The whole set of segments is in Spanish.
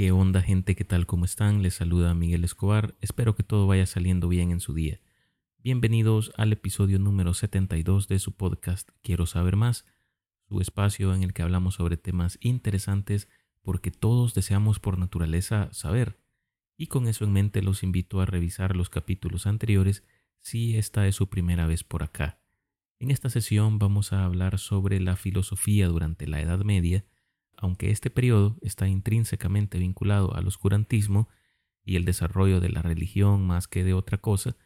¿Qué onda gente? ¿Qué tal? ¿Cómo están? Les saluda Miguel Escobar. Espero que todo vaya saliendo bien en su día. Bienvenidos al episodio número 72 de su podcast Quiero saber más, su espacio en el que hablamos sobre temas interesantes porque todos deseamos por naturaleza saber. Y con eso en mente los invito a revisar los capítulos anteriores si esta es su primera vez por acá. En esta sesión vamos a hablar sobre la filosofía durante la Edad Media, aunque este periodo está intrínsecamente vinculado al oscurantismo y el desarrollo de la religión más que de otra cosa,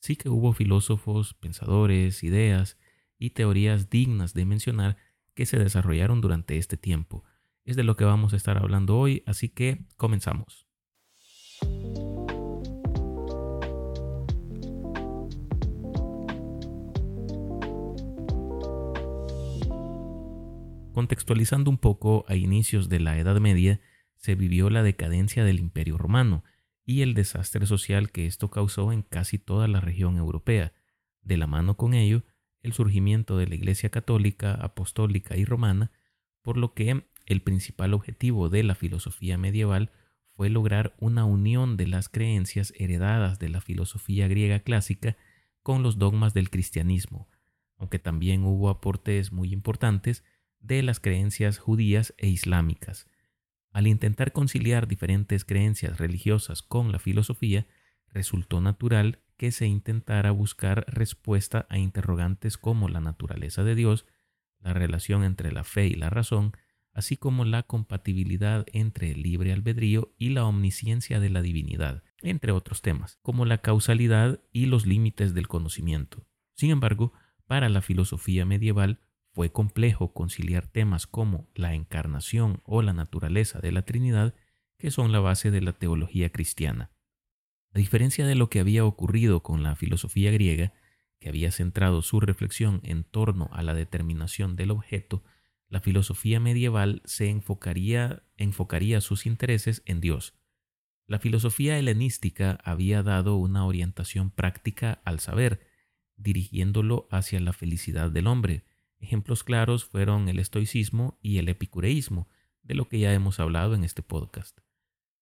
sí que hubo filósofos, pensadores, ideas y teorías dignas de mencionar que se desarrollaron durante este tiempo. Es de lo que vamos a estar hablando hoy, así que comenzamos. Contextualizando un poco, a inicios de la Edad Media se vivió la decadencia del Imperio Romano y el desastre social que esto causó en casi toda la región europea. De la mano con ello, el surgimiento de la Iglesia católica, apostólica y romana, por lo que el principal objetivo de la filosofía medieval fue lograr una unión de las creencias heredadas de la filosofía griega clásica con los dogmas del cristianismo, aunque también hubo aportes muy importantes de las creencias judías e islámicas. Al intentar conciliar diferentes creencias religiosas con la filosofía, resultó natural que se intentara buscar respuesta a interrogantes como la naturaleza de Dios, la relación entre la fe y la razón, así como la compatibilidad entre el libre albedrío y la omnisciencia de la divinidad, entre otros temas, como la causalidad y los límites del conocimiento. Sin embargo, para la filosofía medieval fue complejo conciliar temas como la encarnación o la naturaleza de la Trinidad, que son la base de la teología cristiana. A diferencia de lo que había ocurrido con la filosofía griega, que había centrado su reflexión en torno a la determinación del objeto, la filosofía medieval se enfocaría, enfocaría sus intereses en Dios. La filosofía helenística había dado una orientación práctica al saber, dirigiéndolo hacia la felicidad del hombre, Ejemplos claros fueron el estoicismo y el epicureísmo, de lo que ya hemos hablado en este podcast.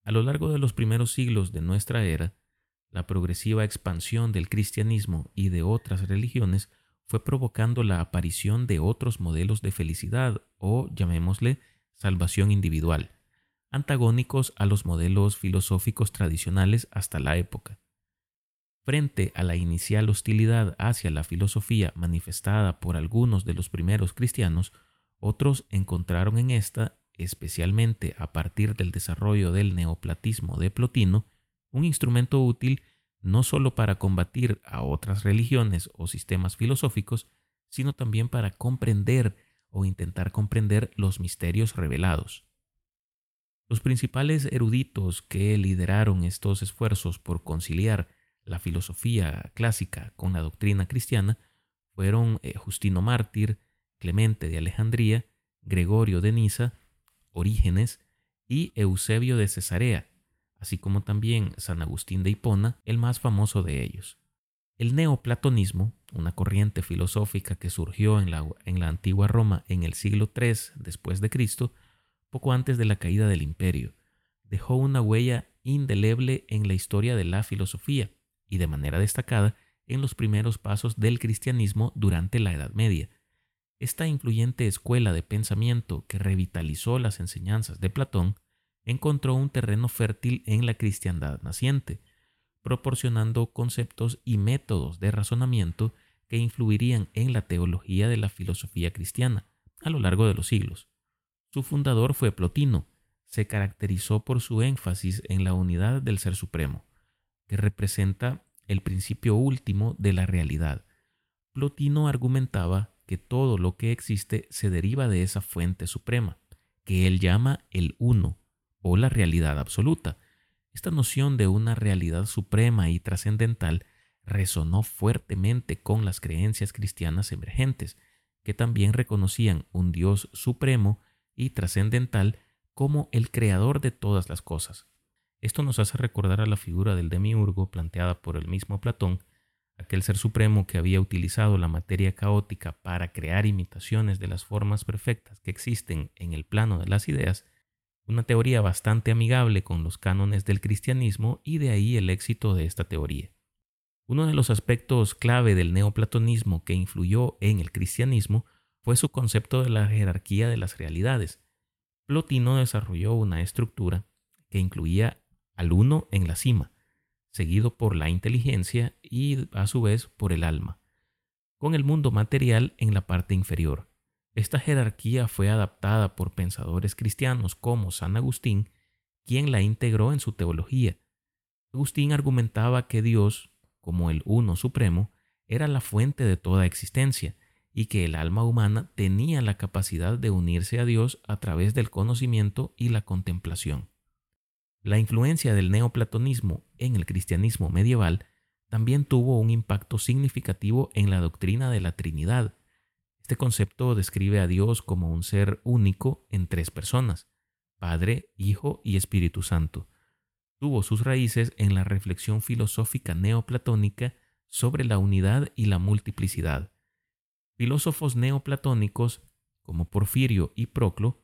A lo largo de los primeros siglos de nuestra era, la progresiva expansión del cristianismo y de otras religiones fue provocando la aparición de otros modelos de felicidad o, llamémosle, salvación individual, antagónicos a los modelos filosóficos tradicionales hasta la época. Frente a la inicial hostilidad hacia la filosofía manifestada por algunos de los primeros cristianos, otros encontraron en esta, especialmente a partir del desarrollo del neoplatismo de Plotino, un instrumento útil no sólo para combatir a otras religiones o sistemas filosóficos, sino también para comprender o intentar comprender los misterios revelados. Los principales eruditos que lideraron estos esfuerzos por conciliar la filosofía clásica con la doctrina cristiana fueron eh, Justino Mártir, Clemente de Alejandría, Gregorio de Niza, Orígenes y Eusebio de Cesarea, así como también San Agustín de Hipona, el más famoso de ellos. El neoplatonismo, una corriente filosófica que surgió en la, en la antigua Roma en el siglo III después de Cristo, poco antes de la caída del imperio, dejó una huella indeleble en la historia de la filosofía y de manera destacada en los primeros pasos del cristianismo durante la Edad Media. Esta influyente escuela de pensamiento que revitalizó las enseñanzas de Platón encontró un terreno fértil en la cristiandad naciente, proporcionando conceptos y métodos de razonamiento que influirían en la teología de la filosofía cristiana a lo largo de los siglos. Su fundador fue Plotino, se caracterizó por su énfasis en la unidad del Ser Supremo, que representa el principio último de la realidad. Plotino argumentaba que todo lo que existe se deriva de esa fuente suprema, que él llama el uno o la realidad absoluta. Esta noción de una realidad suprema y trascendental resonó fuertemente con las creencias cristianas emergentes, que también reconocían un Dios supremo y trascendental como el creador de todas las cosas. Esto nos hace recordar a la figura del demiurgo planteada por el mismo Platón, aquel ser supremo que había utilizado la materia caótica para crear imitaciones de las formas perfectas que existen en el plano de las ideas, una teoría bastante amigable con los cánones del cristianismo y de ahí el éxito de esta teoría. Uno de los aspectos clave del neoplatonismo que influyó en el cristianismo fue su concepto de la jerarquía de las realidades. Plotino desarrolló una estructura que incluía al uno en la cima, seguido por la inteligencia y a su vez por el alma, con el mundo material en la parte inferior. Esta jerarquía fue adaptada por pensadores cristianos como San Agustín, quien la integró en su teología. Agustín argumentaba que Dios, como el Uno Supremo, era la fuente de toda existencia y que el alma humana tenía la capacidad de unirse a Dios a través del conocimiento y la contemplación. La influencia del neoplatonismo en el cristianismo medieval también tuvo un impacto significativo en la doctrina de la Trinidad. Este concepto describe a Dios como un ser único en tres personas, Padre, Hijo y Espíritu Santo, tuvo sus raíces en la reflexión filosófica neoplatónica sobre la unidad y la multiplicidad. Filósofos neoplatónicos como Porfirio y Proclo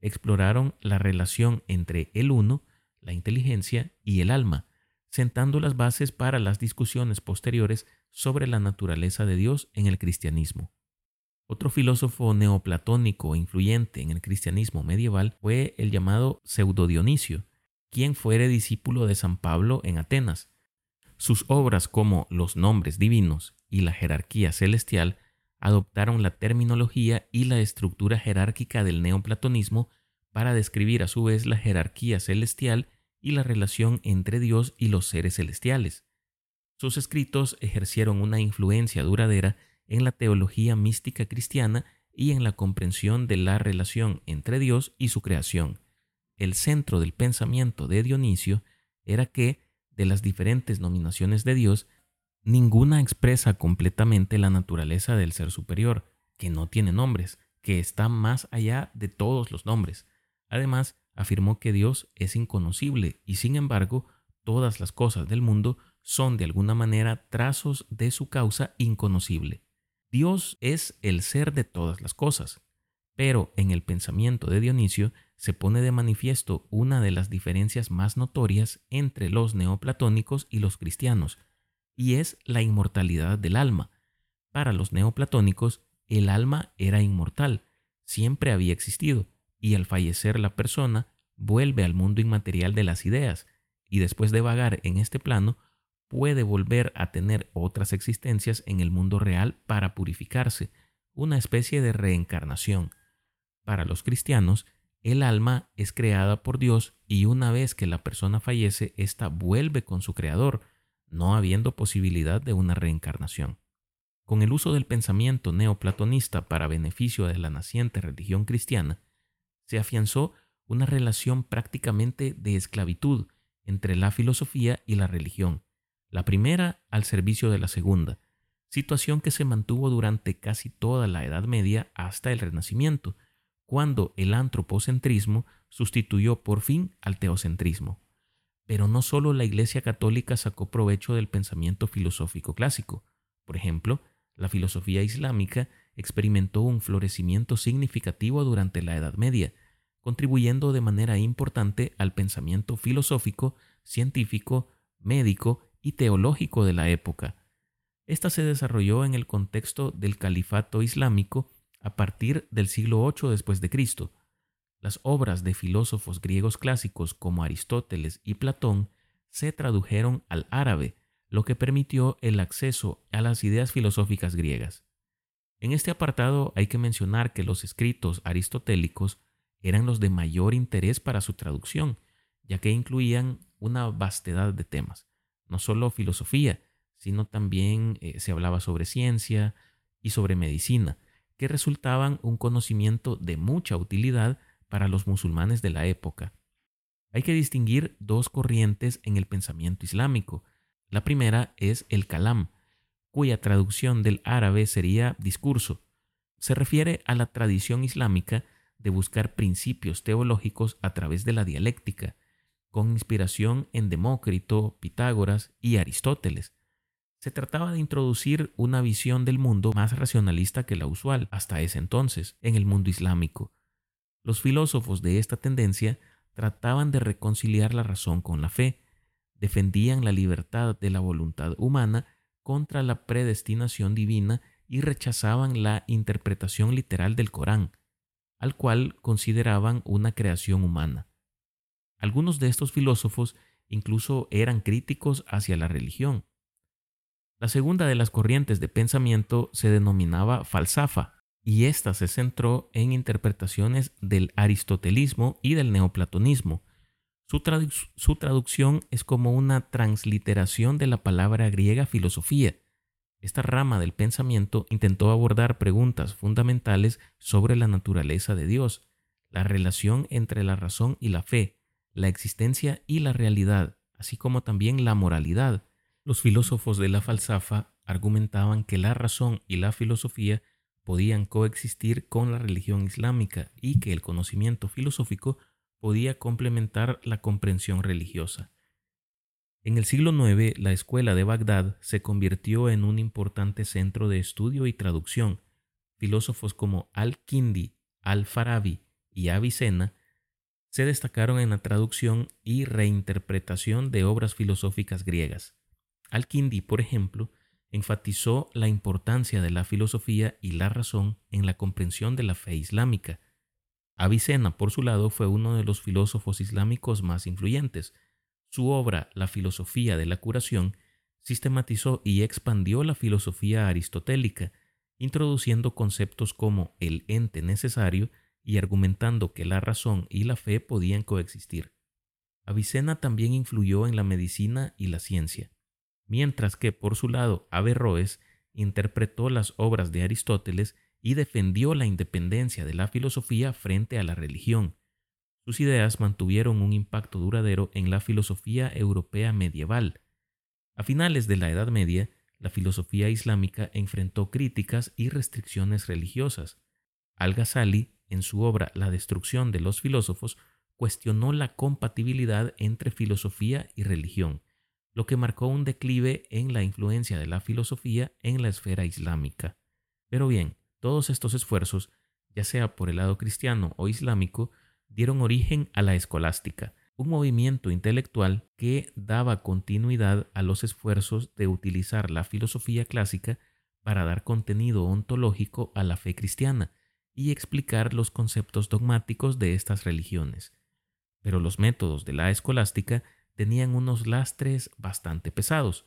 exploraron la relación entre el uno, la inteligencia y el alma, sentando las bases para las discusiones posteriores sobre la naturaleza de Dios en el cristianismo. Otro filósofo neoplatónico influyente en el cristianismo medieval fue el llamado Pseudo Dionisio, quien fuere discípulo de San Pablo en Atenas. Sus obras como Los nombres divinos y la jerarquía celestial adoptaron la terminología y la estructura jerárquica del neoplatonismo para describir a su vez la jerarquía celestial y la relación entre Dios y los seres celestiales. Sus escritos ejercieron una influencia duradera en la teología mística cristiana y en la comprensión de la relación entre Dios y su creación el centro del pensamiento de Dionisio era que, de las diferentes nominaciones de Dios, ninguna expresa completamente la naturaleza del ser superior, que no tiene nombres, que está más allá de todos los nombres. Además, afirmó que Dios es inconocible y sin embargo, todas las cosas del mundo son de alguna manera trazos de su causa inconocible. Dios es el ser de todas las cosas, pero en el pensamiento de Dionisio se pone de manifiesto una de las diferencias más notorias entre los neoplatónicos y los cristianos, y es la inmortalidad del alma. Para los neoplatónicos, el alma era inmortal, siempre había existido, y al fallecer la persona vuelve al mundo inmaterial de las ideas, y después de vagar en este plano, puede volver a tener otras existencias en el mundo real para purificarse, una especie de reencarnación. Para los cristianos, el alma es creada por Dios y una vez que la persona fallece, ésta vuelve con su creador, no habiendo posibilidad de una reencarnación. Con el uso del pensamiento neoplatonista para beneficio de la naciente religión cristiana, se afianzó una relación prácticamente de esclavitud entre la filosofía y la religión, la primera al servicio de la segunda, situación que se mantuvo durante casi toda la Edad Media hasta el Renacimiento, cuando el antropocentrismo sustituyó por fin al teocentrismo. Pero no solo la Iglesia Católica sacó provecho del pensamiento filosófico clásico. Por ejemplo, la filosofía islámica experimentó un florecimiento significativo durante la Edad Media, contribuyendo de manera importante al pensamiento filosófico, científico, médico y teológico de la época. Esta se desarrolló en el contexto del califato islámico a partir del siglo VIII después de Cristo. Las obras de filósofos griegos clásicos como Aristóteles y Platón se tradujeron al árabe, lo que permitió el acceso a las ideas filosóficas griegas. En este apartado hay que mencionar que los escritos aristotélicos eran los de mayor interés para su traducción, ya que incluían una vastedad de temas, no solo filosofía, sino también eh, se hablaba sobre ciencia y sobre medicina, que resultaban un conocimiento de mucha utilidad para los musulmanes de la época. Hay que distinguir dos corrientes en el pensamiento islámico. La primera es el kalam, cuya traducción del árabe sería discurso. Se refiere a la tradición islámica de buscar principios teológicos a través de la dialéctica, con inspiración en Demócrito, Pitágoras y Aristóteles, se trataba de introducir una visión del mundo más racionalista que la usual hasta ese entonces en el mundo islámico. Los filósofos de esta tendencia trataban de reconciliar la razón con la fe, defendían la libertad de la voluntad humana contra la predestinación divina y rechazaban la interpretación literal del Corán, al cual consideraban una creación humana. Algunos de estos filósofos incluso eran críticos hacia la religión. La segunda de las corrientes de pensamiento se denominaba falsafa, y ésta se centró en interpretaciones del aristotelismo y del neoplatonismo. Su, su, traducción es como una transliteración de la palabra griega filosofía. Esta rama del pensamiento intentó abordar preguntas fundamentales sobre la naturaleza de Dios, la relación entre la razón y la fe, la existencia y la realidad, así como también la moralidad. Los filósofos de la falsafa argumentaban que la razón y la filosofía podían coexistir con la religión islámica y que el conocimiento filosófico podía complementar la comprensión religiosa. En el siglo IX, la escuela de Bagdad se convirtió en un importante centro de estudio y traducción. Filósofos como Al-Kindi, Al-Farabi y Avicena se destacaron en la traducción y reinterpretación de obras filosóficas griegas. Al-Kindi, por ejemplo, enfatizó la importancia de la filosofía y la razón en la comprensión de la fe islámica. Avicena, por su lado, fue uno de los filósofos islámicos más influyentes. Su obra La filosofía de la curación sistematizó y expandió la filosofía aristotélica, introduciendo conceptos como el ente necesario y argumentando que la razón y la fe podían coexistir. Avicena también influyó en la medicina y la ciencia mientras que por su lado Averroes interpretó las obras de Aristóteles y defendió la independencia de la filosofía frente a la religión. Sus ideas mantuvieron un impacto duradero en la filosofía europea medieval. A finales de la Edad Media, la filosofía islámica enfrentó críticas y restricciones religiosas. Al-Ghazali, en su obra La destrucción de los filósofos, cuestionó la compatibilidad entre filosofía y religión lo que marcó un declive en la influencia de la filosofía en la esfera islámica. Pero bien, todos estos esfuerzos, ya sea por el lado cristiano o islámico, dieron origen a la escolástica, un movimiento intelectual que daba continuidad a los esfuerzos de utilizar la filosofía clásica para dar contenido ontológico a la fe cristiana y explicar los conceptos dogmáticos de estas religiones. Pero los métodos de la escolástica tenían unos lastres bastante pesados.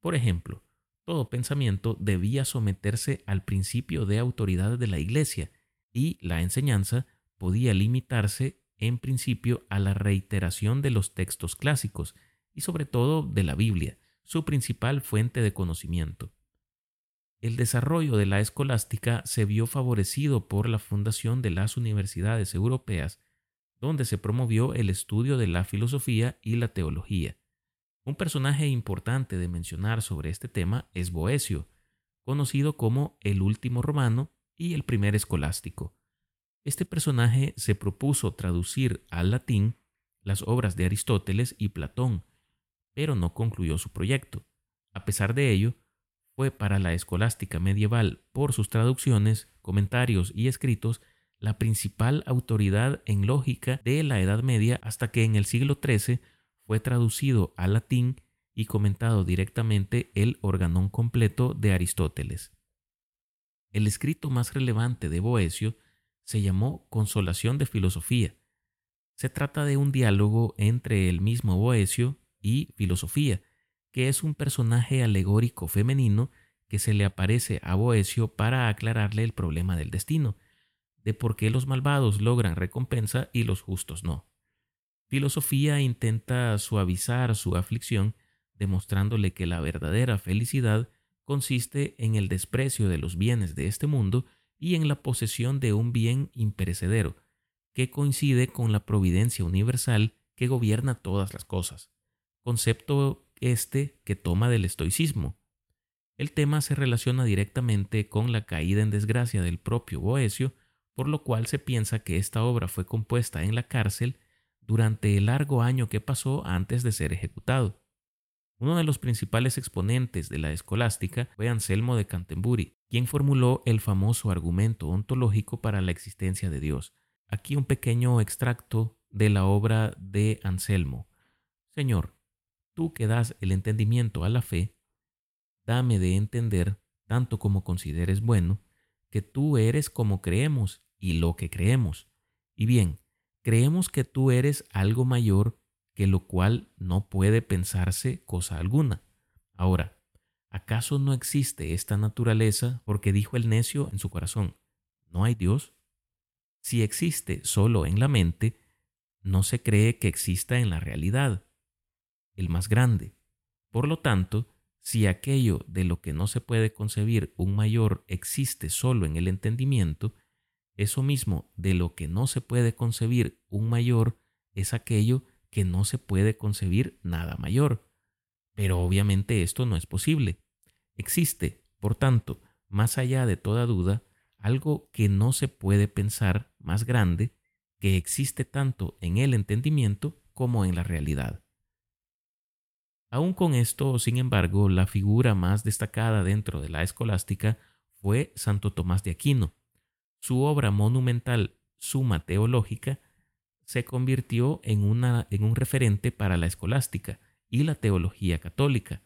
Por ejemplo, todo pensamiento debía someterse al principio de autoridad de la Iglesia y la enseñanza podía limitarse en principio a la reiteración de los textos clásicos y sobre todo de la Biblia, su principal fuente de conocimiento. El desarrollo de la escolástica se vio favorecido por la fundación de las universidades europeas donde se promovió el estudio de la filosofía y la teología. Un personaje importante de mencionar sobre este tema es Boecio, conocido como el último romano y el primer escolástico. Este personaje se propuso traducir al latín las obras de Aristóteles y Platón, pero no concluyó su proyecto. A pesar de ello, fue para la escolástica medieval por sus traducciones, comentarios y escritos la principal autoridad en lógica de la Edad Media hasta que en el siglo XIII fue traducido al latín y comentado directamente el organón completo de Aristóteles. El escrito más relevante de Boecio se llamó Consolación de Filosofía. Se trata de un diálogo entre el mismo Boecio y Filosofía, que es un personaje alegórico femenino que se le aparece a Boecio para aclararle el problema del destino, de por qué los malvados logran recompensa y los justos no. Filosofía intenta suavizar su aflicción demostrándole que la verdadera felicidad consiste en el desprecio de los bienes de este mundo y en la posesión de un bien imperecedero, que coincide con la providencia universal que gobierna todas las cosas, concepto este que toma del estoicismo. El tema se relaciona directamente con la caída en desgracia del propio Boecio por lo cual se piensa que esta obra fue compuesta en la cárcel durante el largo año que pasó antes de ser ejecutado. Uno de los principales exponentes de la escolástica fue Anselmo de Canterbury, quien formuló el famoso argumento ontológico para la existencia de Dios. Aquí un pequeño extracto de la obra de Anselmo. Señor, tú que das el entendimiento a la fe, dame de entender, tanto como consideres bueno, que tú eres como creemos y lo que creemos. Y bien, creemos que tú eres algo mayor que lo cual no puede pensarse cosa alguna. Ahora, ¿acaso no existe esta naturaleza porque dijo el necio en su corazón, ¿no hay Dios? Si existe solo en la mente, no se cree que exista en la realidad, el más grande. Por lo tanto, si aquello de lo que no se puede concebir un mayor existe solo en el entendimiento, eso mismo de lo que no se puede concebir un mayor es aquello que no se puede concebir nada mayor. Pero obviamente esto no es posible. Existe, por tanto, más allá de toda duda, algo que no se puede pensar más grande, que existe tanto en el entendimiento como en la realidad. Aún con esto, sin embargo, la figura más destacada dentro de la escolástica fue Santo Tomás de Aquino. Su obra monumental Suma Teológica se convirtió en, una, en un referente para la escolástica y la teología católica.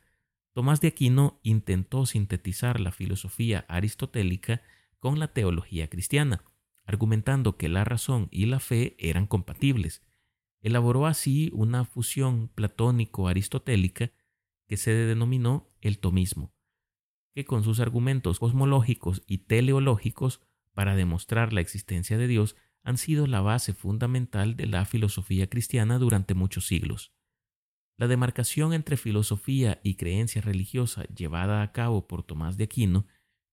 Tomás de Aquino intentó sintetizar la filosofía aristotélica con la teología cristiana, argumentando que la razón y la fe eran compatibles. Elaboró así una fusión platónico-aristotélica que se denominó el tomismo, que con sus argumentos cosmológicos y teleológicos para demostrar la existencia de Dios han sido la base fundamental de la filosofía cristiana durante muchos siglos. La demarcación entre filosofía y creencia religiosa llevada a cabo por Tomás de Aquino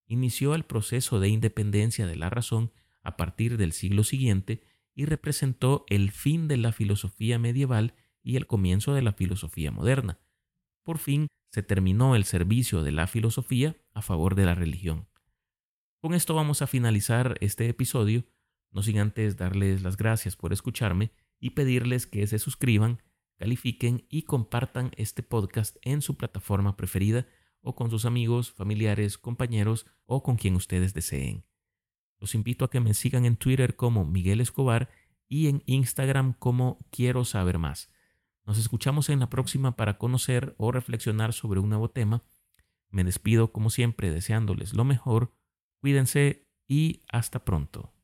inició el proceso de independencia de la razón a partir del siglo siguiente y representó el fin de la filosofía medieval y el comienzo de la filosofía moderna. Por fin se terminó el servicio de la filosofía a favor de la religión. Con esto vamos a finalizar este episodio no sin antes darles las gracias por escucharme y pedirles que se suscriban, califiquen y compartan este podcast en su plataforma preferida o con sus amigos, familiares, compañeros o con quien ustedes deseen. Los invito a que me sigan en Twitter como Miguel Escobar y en Instagram como Quiero Saber Más. Nos escuchamos en la próxima para conocer o reflexionar sobre un nuevo tema. Me despido como siempre deseándoles lo mejor, cuídense y hasta pronto.